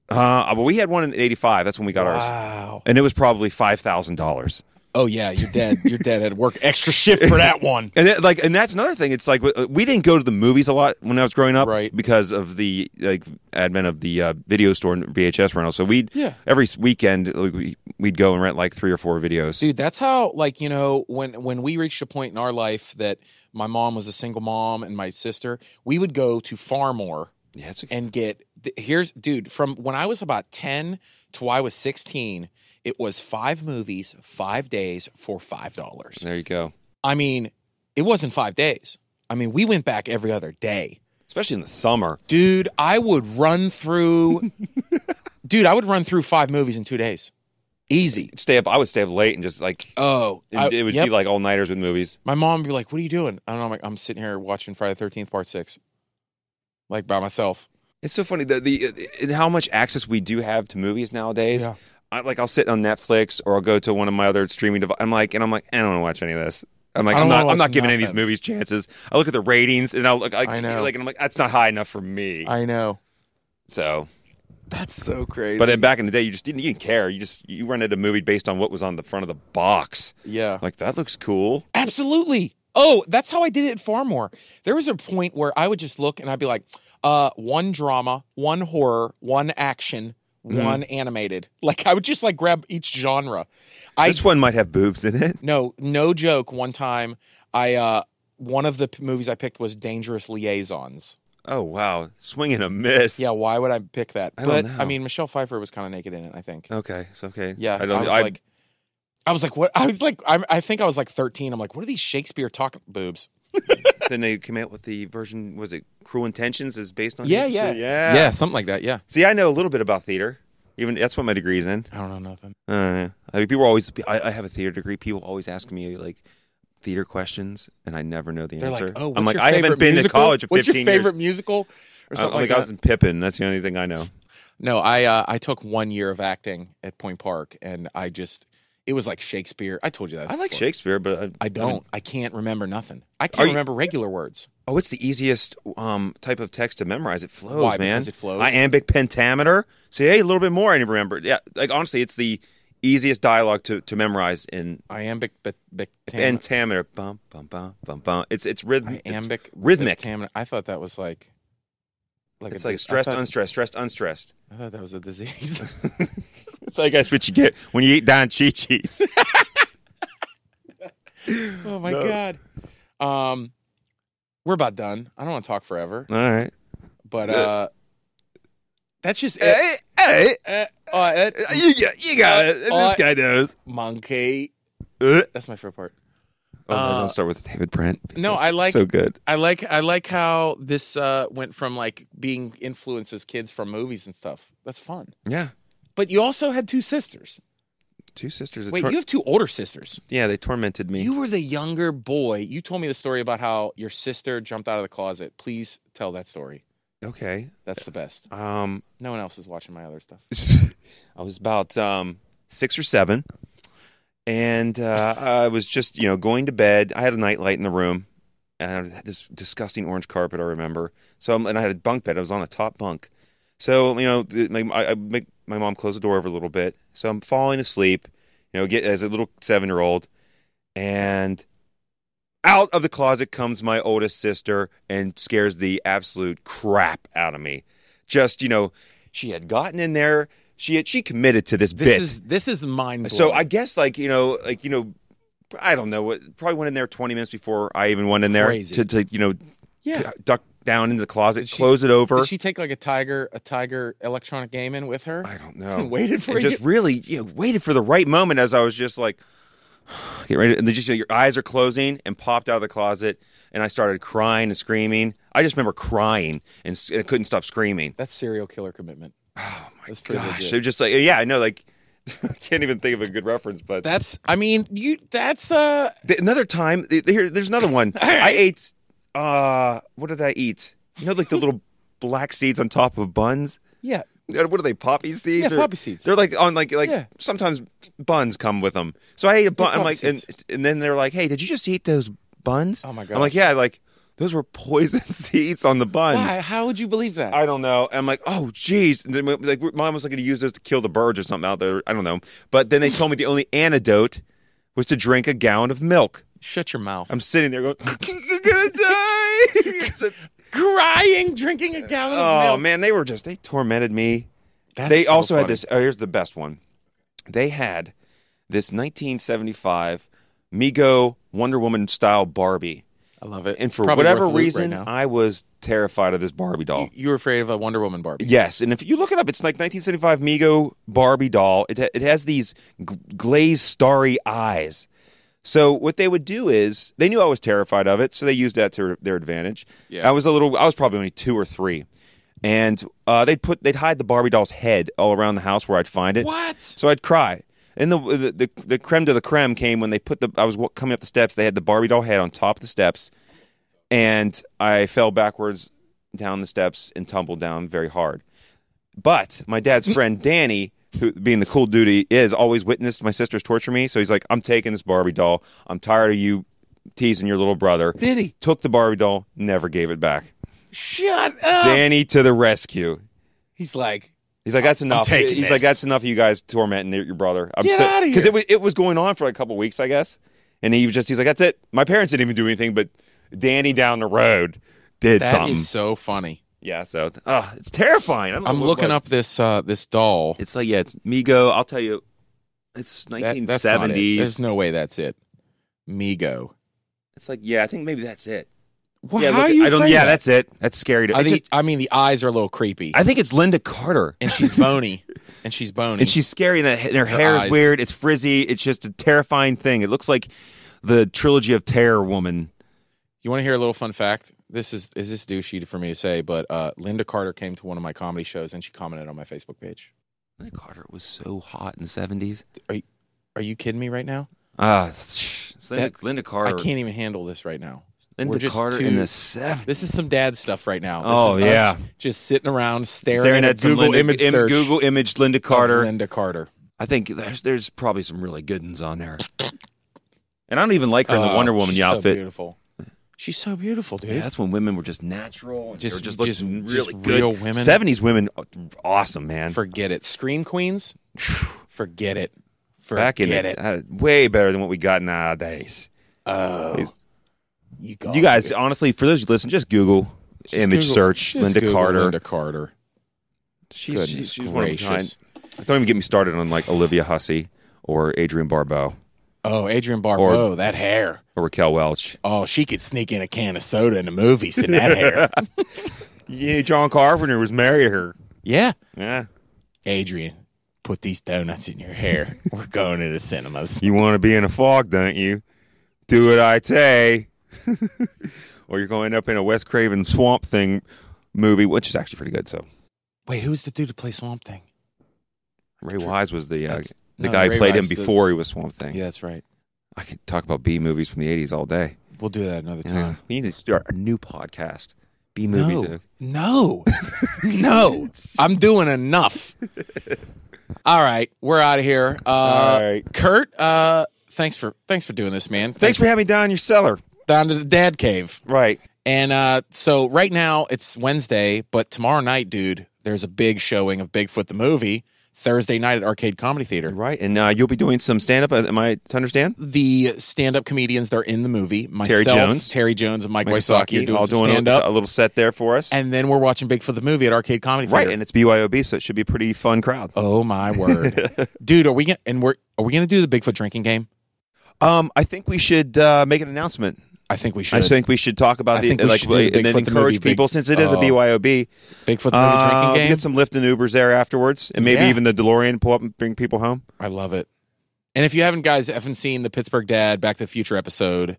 uh, but we had one in '85. That's when we got ours, Wow. and it was probably five thousand dollars. Oh yeah, you're dead. You're dead at work. Extra shift for that one. And it, like, and that's another thing. It's like we- didn't go to the movies a lot when I was growing up, Right. Because of the like advent of the uh, video store and VHS rental. So we'd Yeah. every weekend like, we, we'd go and rent like three or four videos. Dude, that's how like, you know, when when we reached a point in our life that my mom was a single mom and my sister, we would go to Farmore yeah, it's and get here's dude, from when I was about 10 to I was 16, it was 5 movies, 5 days for $5. there you go. I mean, it wasn't 5 days. I mean, we went back every other day. Especially in the summer. Dude, I would run through Dude, I would run through 5 movies in 2 days. Easy. Stay up. I would stay up late and just like Oh, and I- it would yep. be like all nighters with movies. My mom would be like, "What are you doing?" I don't know. I'm, like, I'm sitting here watching Friday Thirteenth Part Six, like by myself. It's so funny the the and how much access we do have to movies nowadays. Yeah. I like I'll sit on Netflix or I'll go to one of my other streaming devices. I'm like and I'm like I don't want to watch any of this. I'm like I I'm don't not wanna I'm not giving any of these nothing. movies chances. I look at the ratings and I'll look I, I know. like and I'm like that's not high enough for me. I know. so, That's so crazy. but then back in the day you just didn't even care. You just you rented a movie based on what was on the front of the box. yeah, Like that looks cool. absolutely. Oh, that's how I did it far more. There was a point where I would just look and I'd be like, uh, one drama, one horror, one action, Mm-hmm. one animated. Like I would just like grab each genre. I this one might have boobs in it. no, no joke. One time, I uh, one of the p- movies I picked was Dangerous Liaisons. Oh wow, swing and a miss. Yeah, why would I pick that? I but I mean, Michelle Pfeiffer was kind of naked in it. I think. Okay, it's okay. Yeah, I I, don't. was I, like, I was like, what? I was like, I, I think I was like thirteen. I'm like, what are these Shakespeare talking boobs? then they came out with the version. Was it Cruel Intentions? Is based on? Yeah, Shakespeare? yeah, yeah, something like that. Yeah, See, I know a little bit about theater. Even that's what my degree's in. I don't know nothing. Uh, I mean, people always. I, I have a theater degree. People always ask me like theater questions, and I never know the They're answer. like, oh, I'm like, I haven't been musical? to college for What's 15 your favorite years. musical or Uh, something like like I was in Pippin. That's the only thing I know. No, I uh, I took one year of acting at Point Park, and I just it was like Shakespeare. I told you that. I like. Shakespeare, but I, I don't. I can't remember nothing. I can't you- remember regular words. Oh, it's the easiest um, type of text to memorize. It flows, Why? man. Because it flows? Iambic pentameter. See, hey, a little bit more. I remember. Yeah, like honestly, it's the easiest dialogue to, to memorize in Iambic, pentameter. Bum bum bum bum bum. It's it's rhythm. it's iambic, rhythmic. Tam- I thought that was like, like It's a like stressed, thought- unstressed, stressed, unstressed. I thought that was a disease. It's like that's what you get when you eat Don Chi Chi's. oh my No. god. Um, we're about done. I don't want to talk forever, All right. but uh, that's just it. Hey, hey, Uh, uh, it- you got, you got it. Uh, This guy knows. monkey. Uh, That's my favorite part. oh, Uh, don't start with David Brent. no, I like- so good. I like I like how this uh, went from like being influenced as kids from movies and stuff. That's fun. Yeah, But you also had two sisters. two sisters. Wait, tor- you have two older sisters. yeah, they tormented me. You were the younger boy. You told me the story about how your sister jumped out of the closet. Please tell that story. Okay. That's the best. Um, No one else is watching my other stuff. I was about um, six or seven, and uh, I was just you know going to bed. I had a nightlight in the room, and I had this disgusting orange carpet. I remember. So and I had a bunk bed. I was on a top bunk. So you know, my, I, I make my mom close the door over a little bit. So I'm falling asleep. You know, get as a little seven year old, and out of the closet comes my oldest sister and scares the absolute crap out of me. Just you know, she had gotten in there. She had, she committed to this, This bit. is this is mind blowing. so I guess like you know like you know I don't know what probably went in there 20 minutes before I even went in there Crazy. to to you know yeah. duck down into the closet, she- close it over. Did she take like a tiger a tiger electronic game in with her? I don't and know. waited for and you. just really you know, waited for the right moment as I was just like get ready and just your eyes are closing and popped out of the closet and I started crying and screaming. I just remember crying and, s- and couldn't stop screaming. That's serial killer commitment. Oh my That's pretty gosh! legit. It was just like yeah, I know like I can't even think of a good reference, but That's I mean you. That's uh. Th- Another time, th- here, there's another one. All right. I ate. Uh, what did I eat? You know, like the little black seeds on top of buns. Yeah. What are they? Poppy seeds? Yeah, or- poppy seeds. They're like on like like Yeah. sometimes buns come with them. So I ate a bun. I'm like, and, and then they're like, "Hey, did you just eat those buns?" Oh my god! I'm like, "Yeah." Like those were poison seeds on the bun. Why? How would you believe that? I don't know. And I'm like, oh, geez. Then, like, mom was like, going to use this to kill the birds or something out there. I don't know. But then they told me the only antidote was to drink a gallon of milk. Shut your mouth. I'm sitting there going, I'm gonna die. It's- crying, drinking a gallon of oh milk. man, they were just they tormented me. That's they so also had this. Oh, here's the best one. They had this 1975 Mego Wonder Woman style Barbie, I love it. and for Probably whatever worth the loot reason, right. I was terrified of this Barbie doll. you were afraid of a Wonder Woman Barbie. Yes, and if you look it up, it's like 1975 Mego Barbie doll. It it has these glazed starry eyes. So what they would do is they knew I was terrified of it, so they used that to their advantage. Yeah. I was a little. I was probably only two or three, and uh, they'd put they'd hide the Barbie doll's head all around the house where I'd find it. What? So I'd cry. And the, the the the creme de la creme came when they put the. I was coming up the steps. They had the Barbie doll head on top of the steps, and I fell backwards down the steps and tumbled down very hard. But my dad's friend Danny, who being the cool dude he is, always witnessed my sisters torture me. So he's like, "I'm taking this Barbie doll. I'm tired of you teasing your little brother." Did he? Took the Barbie doll, never gave it back. Shut up. Danny to the rescue. He's like, He's like, that's enough. He's this. like, that's enough. of You guys tormenting your brother. I'm Get outta Because here. it was it was going on for like a couple weeks, I guess. And he was just he's like, that's it. My parents didn't even do anything, but Danny down the road did that something. is so funny. Yeah, so uh, it's terrifying. I'm looking up this uh this doll. It's like yeah, it's Mego. I'll tell you, it's That- that's not it. 1970s. There's no way that's it. Mego. it's like yeah, I think maybe that's it. Well, yeah, how look are you I don't. Yeah, that? that's it. That's scary. To, I, it think, just- I mean, the eyes are a little creepy, I think it's Lynda Carter. and she's bony, and she's bony, and she's scary and, that- and her, hair eyes. is weird it's frizzy it's just a terrifying thing it looks like the trilogy of terror woman You want to hear a little fun fact? This is is this douchey for me to say, but uh, Lynda Carter came to one of my comedy shows and she commented on my Facebook page. lynda carter was so hot in the 70s Are you are you kidding me right now? ah it's linda, That- lynda carter I can't even handle this right now. linda we're just carter too- in the 70s This is some dad stuff right now. This Oh, is us yeah. just sitting around staring, staring at, at Google linda, image im- search. google image lynda carter Lynda Carter. i think there's there's probably some really good ones on there and i don't even like her in the Oh, wonder woman she's so outfit beautiful. She's so beautiful, dude. yeah, that's when women were just natural and Just- just, just- looking just really good. real women. 70s women, awesome, man. Forget it. Scream queens. Forget it. Forget Back in it. it, uh, way better than what we got nowadays. Oh, you, You guys, it. honestly, for those who listen, just Google Just image Google- search Linda Google Carter. Lynda Carter. She's, Goodness she's, she's one of a kind. gracious. Don't even get me started on like Olivia Hussey or Adrienne Barbeau Oh, Adrienne Barbeau, that hair. or Raquel Welch. Oh, she could sneak in a can of soda in the movies in that hair. Yeah, John Carpenter was married to her. Yeah. Yeah. Adrienne, put these donuts in your hair. We're going to the cinemas. You want to be in a fog, don't you? Do what I say. or you're going to end up in a Wes Craven Swamp Thing movie, which is actually pretty good. So Wait, who's the dude to play Swamp Thing? Ray Wise was the uh, the no, guy who played Wise, him the- before he was Swamp Thing. Yeah, that's right. I could talk about B movies from the '80s all day. We'll do that another Yeah. time. We need to start a new podcast. B movie. No, Dude. no, no. I'm doing enough. All right, we're out of here. Uh, All right. Curt, uh, thanks for thanks for doing this, man. Thanks for having me down in your cellar. down to the dad cave. Right. And uh, so right now it's Wednesday, but tomorrow night, dude, there's a big showing of Bigfoot the movie Thursday night at Arcade Comedy Theater. Right. And uh, you'll be doing some stand up. Am I to understand? The stand-up comedians that are in the movie, myself, Jones. Terry Jones, and Mike, Mike Wysocki, are doing all doing a- stand-up. a, little set there for us. and then we're watching Bigfoot the movie at Arcade Comedy Theater. right. And it's BYOB, so it should be a pretty fun crowd. Oh my word, dude! Are we gonna and we're are we gonna do the Bigfoot drinking game? Um, I think we should uh, make an announcement. I think we should. I think we should talk about I the like and then Bigfoot the encourage movie, big- people since it is a Oh. BYOB. Bigfoot the movie Uh, drinking game. Get some Lyft and Ubers there afterwards, and maybe Yeah. even the DeLorean pull up and bring people home. I love it. And if you haven't, guys, haven't seen the Pittsburgh Dad Back to the Future episode,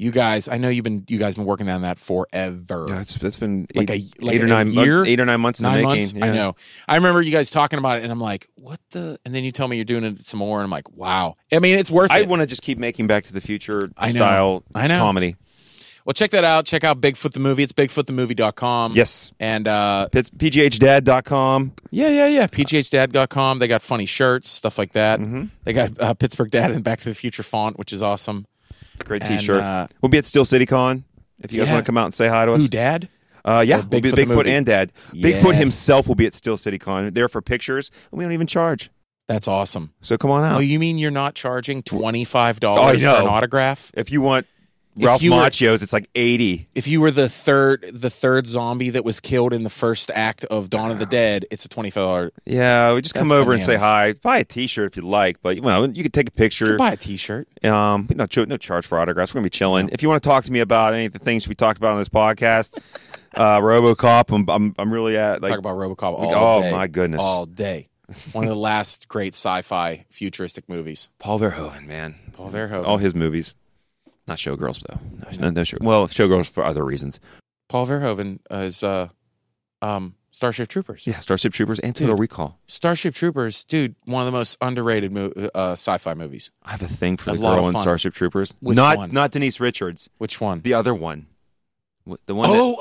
you guys, I know you've been you guys been working on that forever. Yeah, it's it's been Like eight, a- like eight or nine year? eight or nine months in Nine the months. making. I know. I remember you guys talking about it, and I'm like, "What the?" And then you tell me you're doing it some more, and I'm like, "Wow." I mean, it's worth I want to just keep making Back to the Future I know. style I know. comedy. Well, check that out. Check out Bigfoot the movie. It's bigfootthemovie.com. Yes. And uh, It's pghdad.com. yeah, yeah, yeah. PGHDad.com. They got funny shirts, stuff like that. Mm-hmm. They got uh, Pittsburgh Dad and Back to the Future font, which is awesome. Great And, t-shirt. uh, we'll be at Steel City Con if you guys want to come out and say hi to us. Who, Dad? Uh, yeah, Or we'll be Bigfoot Bigfoot and Dad. Yes. Bigfoot himself will be at Steel City Con. There for pictures, and we don't even charge. That's awesome. So come on out. Oh, you mean you're not charging twenty five dollars I for an autograph? if you want Ralph you were- Macchio's, it's like eighty. If you were the third the third zombie that was killed in the first act of Dawn of the Dead, it's a twenty five dollar. Yeah, we just come over and say hi. Buy a T-shirt if you like, but you know you could take a picture. Buy a T shirt. Um, no, no charge for autographs. We're gonna be chilling. If you want to talk to me about any of the things we talked about on this podcast, uh, RoboCop, I'm, I'm I'm really at like Talk about RoboCop all oh day. my goodness, all day. One of the last great sci-fi futuristic movies. Paul Verhoeven, man, Paul Verhoeven. all his movies. Not Showgirls though. No, no, no show. Well, Showgirls for other reasons. Paul Verhoeven is uh, um, Starship Troopers. Yeah, Starship Troopers and Total Dude. Recall. Starship Troopers, dude, one of the most underrated mo- uh, sci-fi movies. I have a thing for A the lot girl of in fun. Starship Troopers. Which not one? not Denise Richards. Which one? The other one. Wh- The one. oh, that- oh,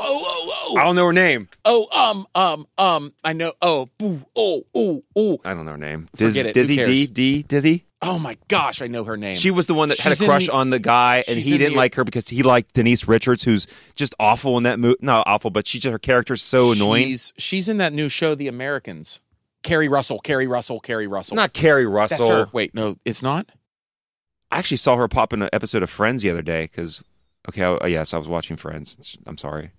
oh, I oh, don't know her name. oh, um, um, um. I know. Oh, boo, oh, oh, oh. I don't know her name. Forget Diz, it. Who Dizzy D cares? D Dizzy. Oh my gosh, I know her name. She was the one that had a She's in crush the- on the guy, and she's he in didn't the- like her because he liked Denise Richards, who's just awful in that movie. Not awful, but she just her character's so annoying. She's, she's in that new show, The Americans. Keri Russell, Keri Russell, Keri Russell. Not Carrie That's Russell. her. Wait, no, it's not. I actually saw her pop in an episode of Friends the other day because. Okay, I, yes, I was watching Friends. I'm sorry.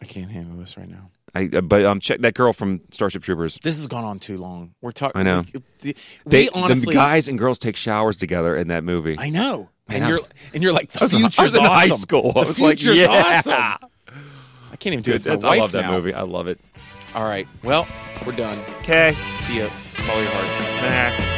I can't handle this right now. I uh, but um check that girl from Starship Troopers. This has gone on too long. We're talking. I know. We, They, honestly, the guys and girls take showers together in that movie. I know. Man, and I you're and you're like the I I future's was in awesome. high school. I The was like, future's yeah. awesome. I can't even do Dude, it with my I wife love that now. movie. I love it. All right. Well, we're done. Okay. See ya. Follow your heart. Nah.